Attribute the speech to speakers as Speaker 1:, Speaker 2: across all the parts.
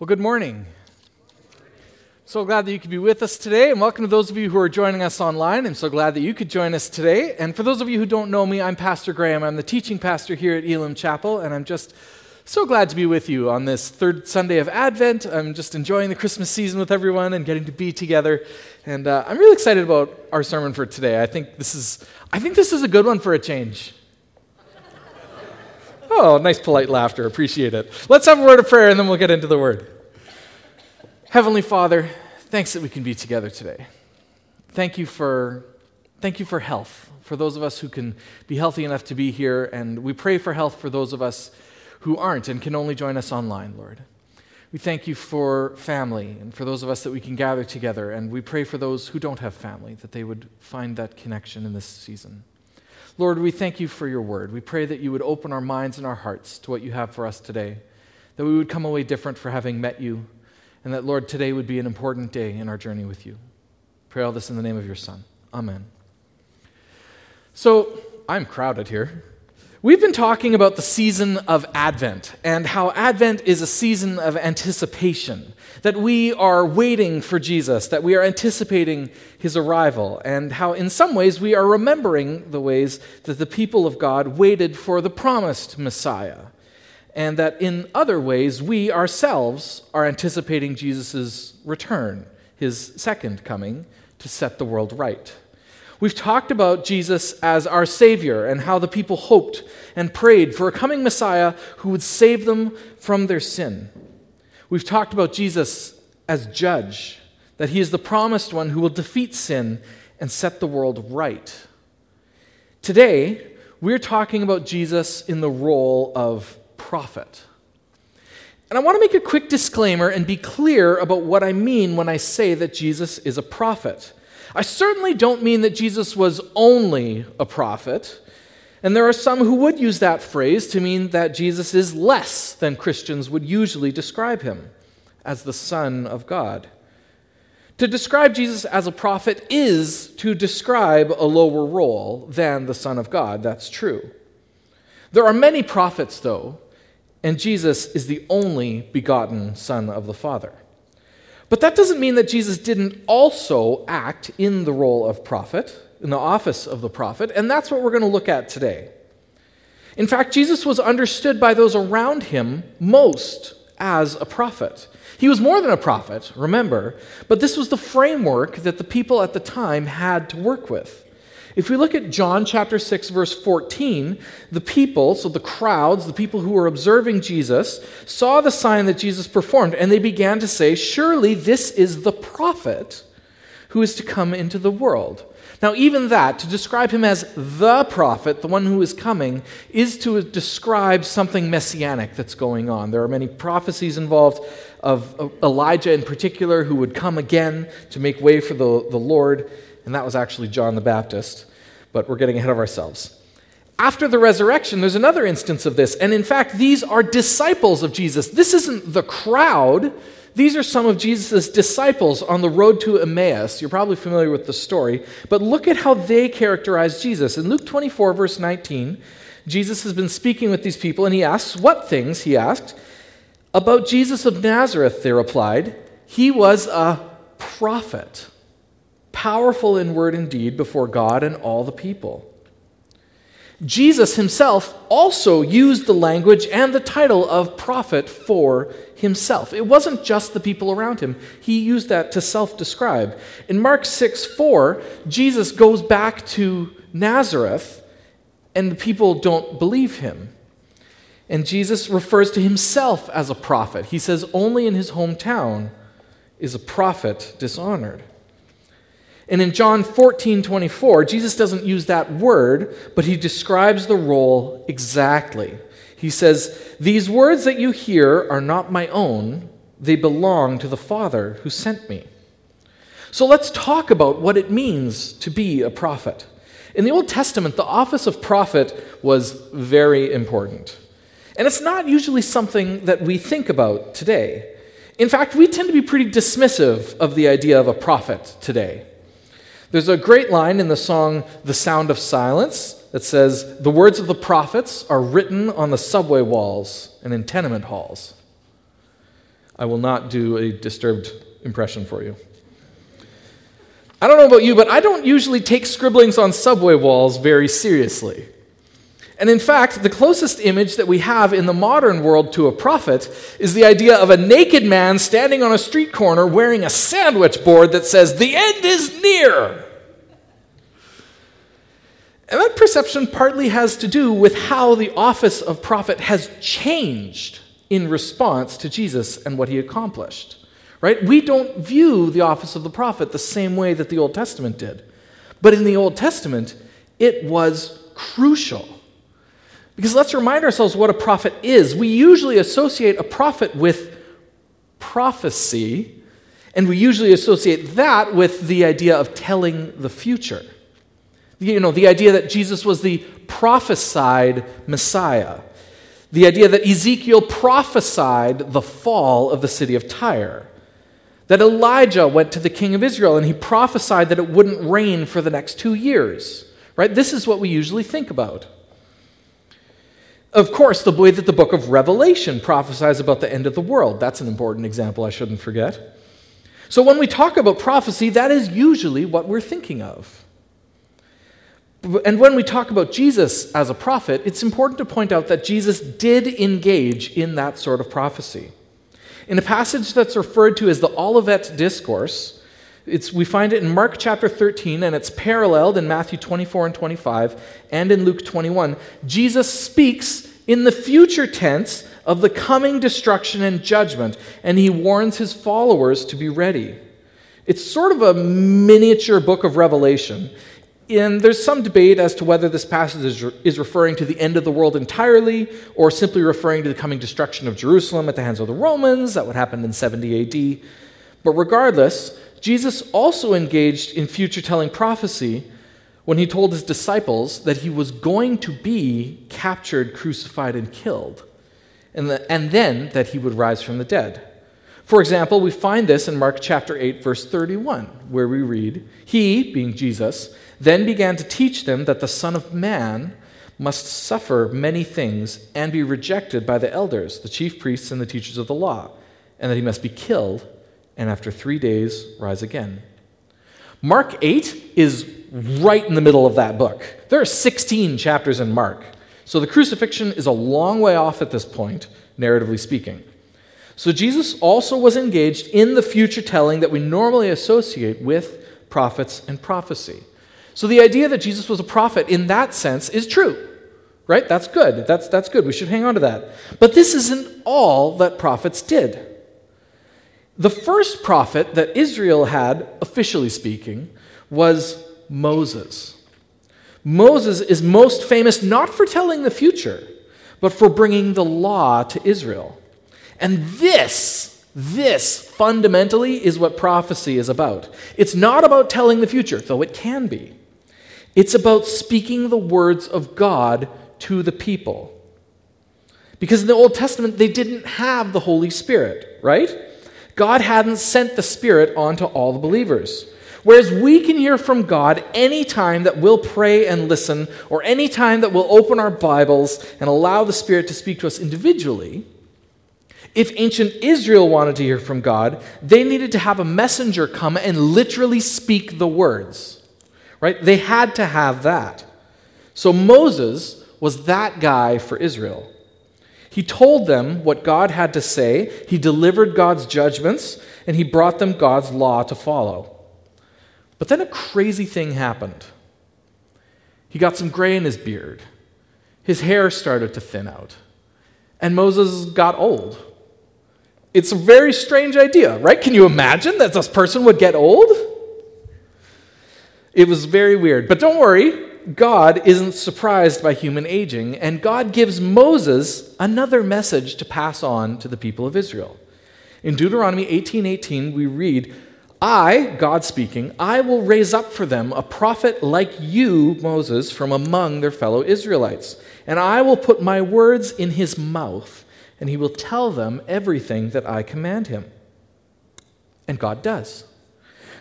Speaker 1: Well, good morning. So glad that you could be with us today, and welcome to those of you who are joining us online. I'm so glad that you could join us today. And for those of you who don't know me, I'm Pastor Graham. I'm the teaching pastor here at Elam Chapel, and I'm just so glad to be with you on this third Sunday of Advent. I'm just enjoying the Christmas season with everyone and getting to be together. And uh, I'm really excited about our sermon for today. I think this is, I think this is a good one for a change. Oh, nice polite laughter. Appreciate it. Let's have a word of prayer and then we'll get into the word. Heavenly Father, thanks that we can be together today. Thank you for, thank you for health, for those of us who can be healthy enough to be here, and we pray for health for those of us who aren't and can only join us online, Lord. We thank you for family and for those of us that we can gather together, and we pray for those who don't have family that they would find that connection in this season. Lord, we thank you for your word. We pray that you would open our minds and our hearts to what you have for us today, that we would come away different for having met you and that, Lord, today would be an important day in our journey with you. Pray all this in the name of your Son. Amen. So, I'm crowded here. We've been talking about the season of Advent and how Advent is a season of anticipation, that we are waiting for Jesus, that we are anticipating his arrival, and how in some ways we are remembering the ways that the people of God waited for the promised Messiah and that in other ways we ourselves are anticipating Jesus' return, his second coming, to set the world right. We've talked about Jesus as our Savior and how the people hoped and prayed for a coming Messiah who would save them from their sin. We've talked about Jesus as Judge, that He is the promised one who will defeat sin and set the world right. Today, we're talking about Jesus in the role of prophet. And I want to make a quick disclaimer and be clear about what I mean when I say that Jesus is a prophet. I certainly don't mean that Jesus was only a prophet. And there are some who would use that phrase to mean that Jesus is less than Christians would usually describe him as the Son of God. To describe Jesus as a prophet is to describe a lower role than the Son of God. That's true. There are many prophets, though, and Jesus is the only begotten Son of the Father. But that doesn't mean that Jesus didn't also act in the role of prophet, in the office of the prophet, and that's what we're going to look at today. In fact, Jesus was understood by those around him most as a prophet. He was more than a prophet, remember, but this was the framework that the people at the time had to work with. If we look at John chapter 6 verse 14, the people, so the crowds, the people who were observing Jesus, saw the sign that Jesus performed and they began to say, "Surely this is the prophet who is to come into the world." Now, even that, to describe him as the prophet, the one who is coming, is to describe something messianic that's going on. There are many prophecies involved of Elijah in particular, who would come again to make way for the, the Lord and that was actually John the Baptist, but we're getting ahead of ourselves. After the resurrection, there's another instance of this, and in fact, these are disciples of Jesus. This isn't the crowd. These are some of Jesus' disciples on the road to Emmaus. You're probably familiar with the story, but look at how they characterize Jesus. In Luke 24, verse 19, Jesus has been speaking with these people, and he asks, What things? He asked. About Jesus of Nazareth, they replied. He was a prophet powerful in word and deed before God and all the people. Jesus himself also used the language and the title of prophet for himself. It wasn't just the people around him. He used that to self describe. In Mark 6 4, Jesus goes back to Nazareth, and the people don't believe him. And Jesus refers to himself as a prophet. He says, Only in his hometown is a prophet dishonored. And in John 14, 24, Jesus doesn't use that word, but he describes the role exactly. He says, These words that you hear are not my own, they belong to the Father who sent me. So let's talk about what it means to be a prophet. In the Old Testament, the office of prophet was very important. And it's not usually something that we think about today. In fact, we tend to be pretty dismissive of the idea of a prophet today. There's a great line in the song The Sound of Silence that says, The words of the prophets are written on the subway walls and in tenement halls. I will not do a disturbed impression for you. I don't know about you, but I don't usually take scribblings on subway walls very seriously. And in fact, the closest image that we have in the modern world to a prophet is the idea of a naked man standing on a street corner wearing a sandwich board that says, The end is near. And that perception partly has to do with how the office of prophet has changed in response to Jesus and what he accomplished. Right? We don't view the office of the prophet the same way that the Old Testament did. But in the Old Testament, it was crucial. Because let's remind ourselves what a prophet is. We usually associate a prophet with prophecy, and we usually associate that with the idea of telling the future. You know, the idea that Jesus was the prophesied Messiah. The idea that Ezekiel prophesied the fall of the city of Tyre. That Elijah went to the king of Israel and he prophesied that it wouldn't rain for the next two years. Right? This is what we usually think about. Of course, the way that the book of Revelation prophesies about the end of the world. That's an important example I shouldn't forget. So when we talk about prophecy, that is usually what we're thinking of. And when we talk about Jesus as a prophet, it's important to point out that Jesus did engage in that sort of prophecy. In a passage that's referred to as the Olivet Discourse, we find it in Mark chapter 13, and it's paralleled in Matthew 24 and 25 and in Luke 21. Jesus speaks in the future tense of the coming destruction and judgment, and he warns his followers to be ready. It's sort of a miniature book of Revelation. And there's some debate as to whether this passage is referring to the end of the world entirely or simply referring to the coming destruction of Jerusalem at the hands of the Romans. That would happen in 70 AD. But regardless, Jesus also engaged in future telling prophecy when he told his disciples that he was going to be captured, crucified, and killed, and, the, and then that he would rise from the dead. For example, we find this in Mark chapter 8, verse 31, where we read, He, being Jesus, then began to teach them that the Son of Man must suffer many things and be rejected by the elders, the chief priests, and the teachers of the law, and that he must be killed and after three days rise again. Mark 8 is right in the middle of that book. There are 16 chapters in Mark. So the crucifixion is a long way off at this point, narratively speaking. So Jesus also was engaged in the future telling that we normally associate with prophets and prophecy. So the idea that Jesus was a prophet in that sense is true. Right? That's good. That's, that's good. We should hang on to that. But this isn't all that prophets did. The first prophet that Israel had, officially speaking, was Moses. Moses is most famous not for telling the future, but for bringing the law to Israel. And this, this fundamentally is what prophecy is about. It's not about telling the future, though it can be. It's about speaking the words of God to the people. Because in the Old Testament, they didn't have the Holy Spirit, right? God hadn't sent the Spirit onto all the believers. Whereas we can hear from God any time that we'll pray and listen, or any time that we'll open our Bibles and allow the Spirit to speak to us individually. If ancient Israel wanted to hear from God, they needed to have a messenger come and literally speak the words right? They had to have that. So Moses was that guy for Israel. He told them what God had to say, he delivered God's judgments, and he brought them God's law to follow. But then a crazy thing happened. He got some gray in his beard, his hair started to thin out, and Moses got old. It's a very strange idea, right? Can you imagine that this person would get old? It was very weird. But don't worry, God isn't surprised by human aging, and God gives Moses another message to pass on to the people of Israel. In Deuteronomy 18:18 we read, "I, God speaking, I will raise up for them a prophet like you, Moses, from among their fellow Israelites, and I will put my words in his mouth, and he will tell them everything that I command him." And God does.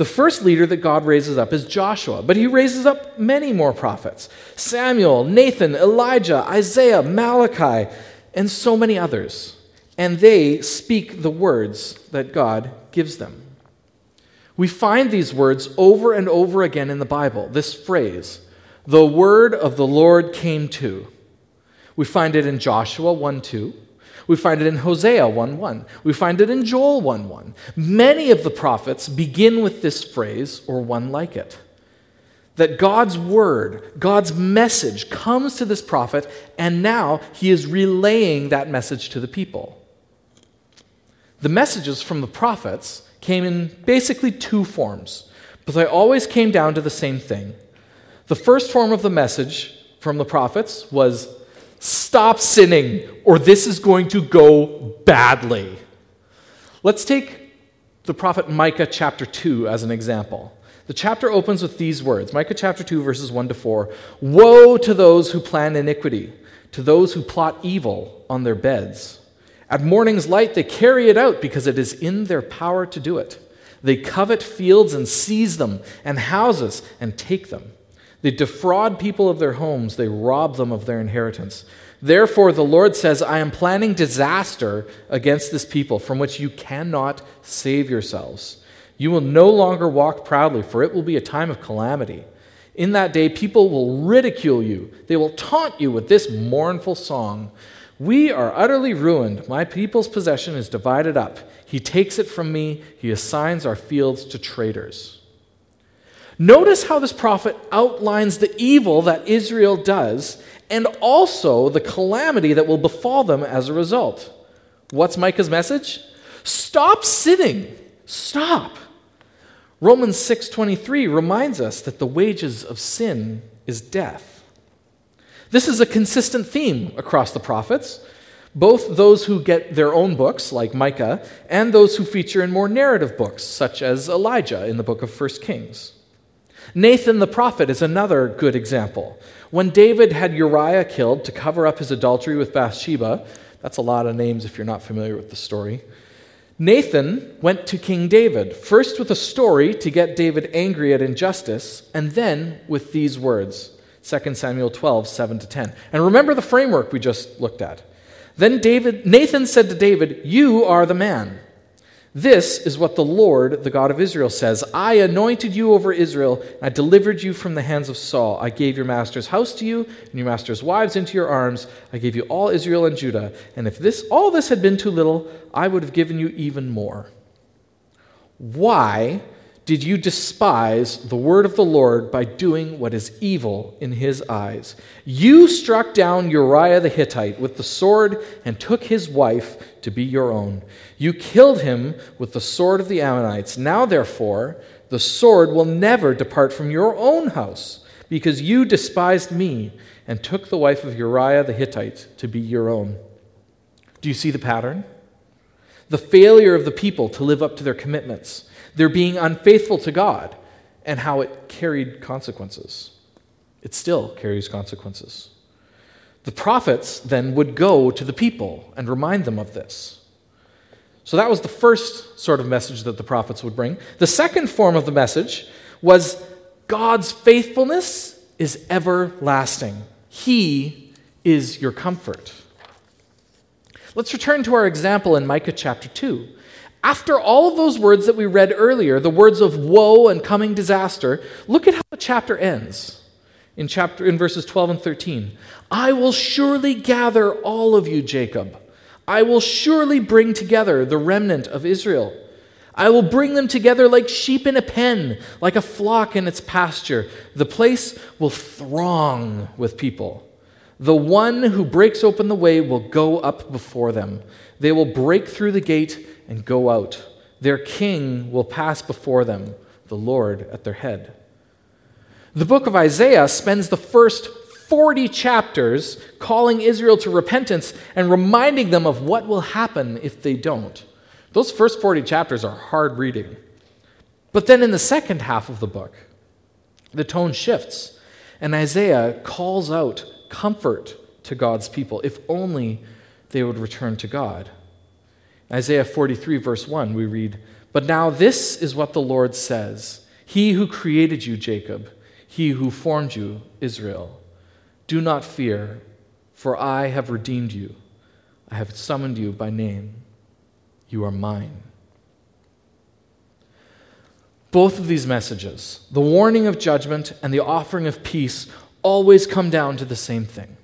Speaker 1: The first leader that God raises up is Joshua, but he raises up many more prophets Samuel, Nathan, Elijah, Isaiah, Malachi, and so many others. and they speak the words that God gives them. We find these words over and over again in the Bible. This phrase, the word of the Lord came to. We find it in Joshua 1 2. We find it in Hosea 1 1. We find it in Joel 1 1. Many of the prophets begin with this phrase or one like it. That God's word, God's message comes to this prophet, and now he is relaying that message to the people. The messages from the prophets came in basically two forms, but they always came down to the same thing. The first form of the message from the prophets was stop sinning, or this is going to go badly. Let's take the prophet Micah chapter 2 as an example. The chapter opens with these words Micah chapter 2, verses 1 to 4 Woe to those who plan iniquity, to those who plot evil on their beds. At morning's light, they carry it out because it is in their power to do it. They covet fields and seize them, and houses and take them. They defraud people of their homes, they rob them of their inheritance. Therefore, the Lord says, I am planning disaster against this people from which you cannot save yourselves. You will no longer walk proudly, for it will be a time of calamity. In that day, people will ridicule you, they will taunt you with this mournful song. We are utterly ruined. My people's possession is divided up. He takes it from me. He assigns our fields to traders. Notice how this prophet outlines the evil that Israel does and also the calamity that will befall them as a result. What's Micah's message? Stop sinning. Stop. Romans 6:23 reminds us that the wages of sin is death. This is a consistent theme across the prophets, both those who get their own books, like Micah, and those who feature in more narrative books, such as Elijah in the book of 1 Kings. Nathan the prophet is another good example. When David had Uriah killed to cover up his adultery with Bathsheba, that's a lot of names if you're not familiar with the story. Nathan went to King David, first with a story to get David angry at injustice, and then with these words 2 Samuel 12, 7 to 10. And remember the framework we just looked at. Then David, Nathan said to David, You are the man. This is what the Lord, the God of Israel, says I anointed you over Israel, and I delivered you from the hands of Saul. I gave your master's house to you, and your master's wives into your arms. I gave you all Israel and Judah. And if this, all this had been too little, I would have given you even more. Why did you despise the word of the Lord by doing what is evil in his eyes? You struck down Uriah the Hittite with the sword and took his wife to be your own. You killed him with the sword of the Ammonites. Now, therefore, the sword will never depart from your own house, because you despised me and took the wife of Uriah the Hittite to be your own. Do you see the pattern? The failure of the people to live up to their commitments their being unfaithful to God, and how it carried consequences. It still carries consequences. The prophets then would go to the people and remind them of this. So that was the first sort of message that the prophets would bring. The second form of the message was God's faithfulness is everlasting. He is your comfort. Let's return to our example in Micah chapter 2. After all of those words that we read earlier, the words of woe and coming disaster, look at how the chapter ends in chapter in verses 12 and 13. I will surely gather all of you, Jacob. I will surely bring together the remnant of Israel. I will bring them together like sheep in a pen, like a flock in its pasture. The place will throng with people. The one who breaks open the way will go up before them. They will break through the gate and go out. Their king will pass before them, the Lord at their head. The book of Isaiah spends the first 40 chapters calling Israel to repentance and reminding them of what will happen if they don't. Those first 40 chapters are hard reading. But then in the second half of the book, the tone shifts, and Isaiah calls out comfort to God's people, if only they would return to God. Isaiah 43, verse 1, we read, But now this is what the Lord says He who created you, Jacob, he who formed you, Israel. Do not fear, for I have redeemed you. I have summoned you by name. You are mine. Both of these messages, the warning of judgment and the offering of peace, always come down to the same thing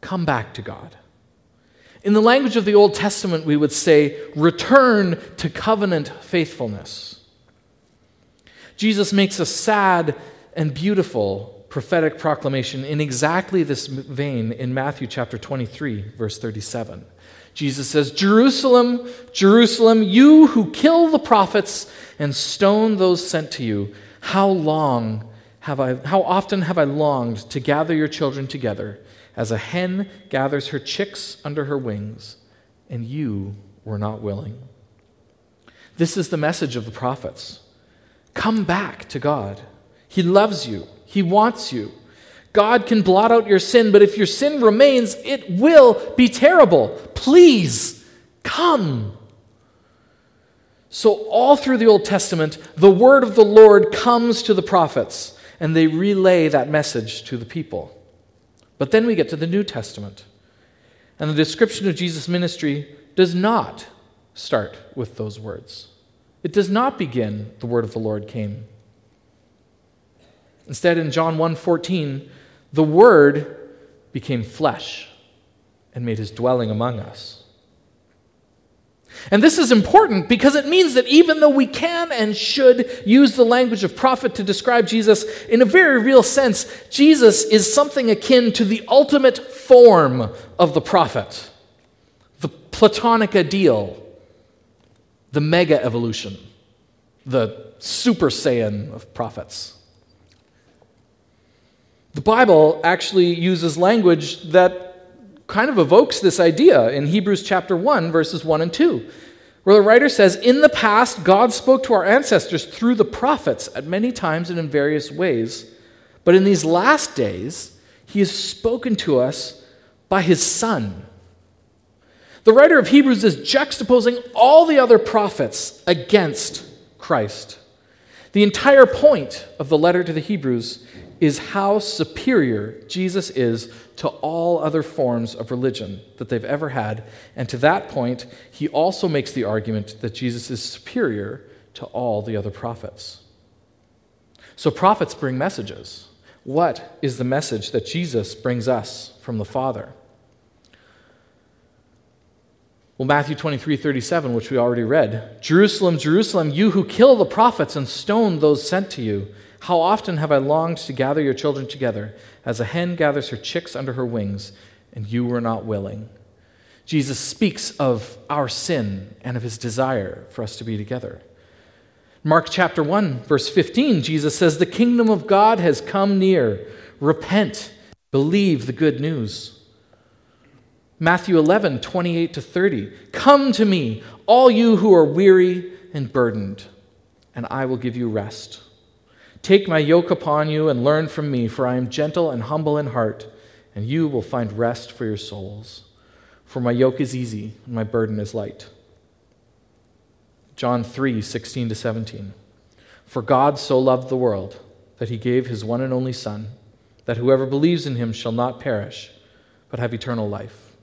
Speaker 1: come back to God. In the language of the Old Testament, we would say, return to covenant faithfulness. Jesus makes a sad and beautiful prophetic proclamation in exactly this vein in Matthew chapter 23, verse 37. Jesus says, Jerusalem, Jerusalem, you who kill the prophets and stone those sent to you, how long have I, how often have I longed to gather your children together as a hen gathers her chicks under her wings, and you were not willing. This is the message of the prophets. Come back to God. He loves you, He wants you. God can blot out your sin, but if your sin remains, it will be terrible. Please come. So, all through the Old Testament, the word of the Lord comes to the prophets, and they relay that message to the people. But then we get to the New Testament. And the description of Jesus' ministry does not start with those words. It does not begin, the word of the Lord came. Instead, in John 1:14, the word became flesh and made his dwelling among us. And this is important because it means that even though we can and should use the language of prophet to describe Jesus, in a very real sense, Jesus is something akin to the ultimate form of the prophet. The Platonic ideal, the mega evolution, the super Saiyan of prophets. The Bible actually uses language that kind of evokes this idea in Hebrews chapter 1, verses 1 and 2, where the writer says, In the past, God spoke to our ancestors through the prophets at many times and in various ways. But in these last days, he has spoken to us by his Son. The writer of Hebrews is juxtaposing all the other prophets against Christ. The entire point of the letter to the Hebrews is how superior Jesus is to all other forms of religion that they've ever had. And to that point, he also makes the argument that Jesus is superior to all the other prophets. So, prophets bring messages. What is the message that Jesus brings us from the Father? Well, Matthew 23 37, which we already read Jerusalem, Jerusalem, you who kill the prophets and stone those sent to you. How often have I longed to gather your children together, as a hen gathers her chicks under her wings, and you were not willing? Jesus speaks of our sin and of his desire for us to be together. Mark chapter 1, verse 15, Jesus says, The kingdom of God has come near. Repent, believe the good news. Matthew 11, 28 to 30, Come to me, all you who are weary and burdened, and I will give you rest. Take my yoke upon you and learn from me, for I am gentle and humble in heart, and you will find rest for your souls. For my yoke is easy and my burden is light. John 3 16 to 17. For God so loved the world that he gave his one and only Son, that whoever believes in him shall not perish, but have eternal life.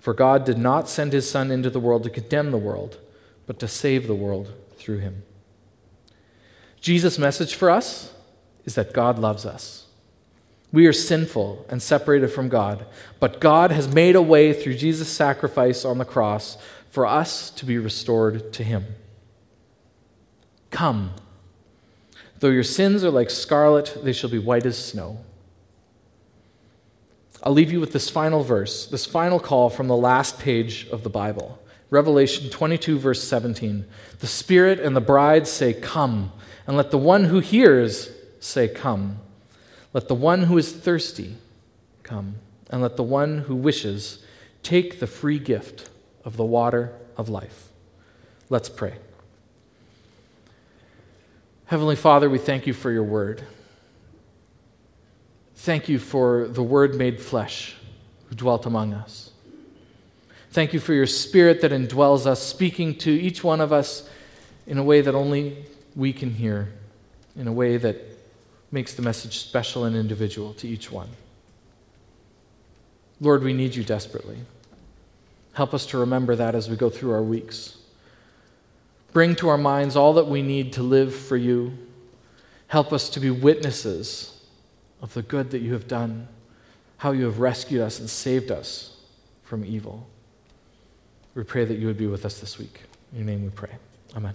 Speaker 1: For God did not send his Son into the world to condemn the world, but to save the world through him. Jesus' message for us is that God loves us. We are sinful and separated from God, but God has made a way through Jesus' sacrifice on the cross for us to be restored to Him. Come. Though your sins are like scarlet, they shall be white as snow. I'll leave you with this final verse, this final call from the last page of the Bible. Revelation 22, verse 17. The Spirit and the bride say, Come. And let the one who hears say, Come. Let the one who is thirsty come. And let the one who wishes take the free gift of the water of life. Let's pray. Heavenly Father, we thank you for your word. Thank you for the word made flesh who dwelt among us. Thank you for your spirit that indwells us, speaking to each one of us in a way that only we can hear, in a way that makes the message special and individual to each one. Lord, we need you desperately. Help us to remember that as we go through our weeks. Bring to our minds all that we need to live for you. Help us to be witnesses of the good that you have done, how you have rescued us and saved us from evil. We pray that you would be with us this week. In your name we pray. Amen.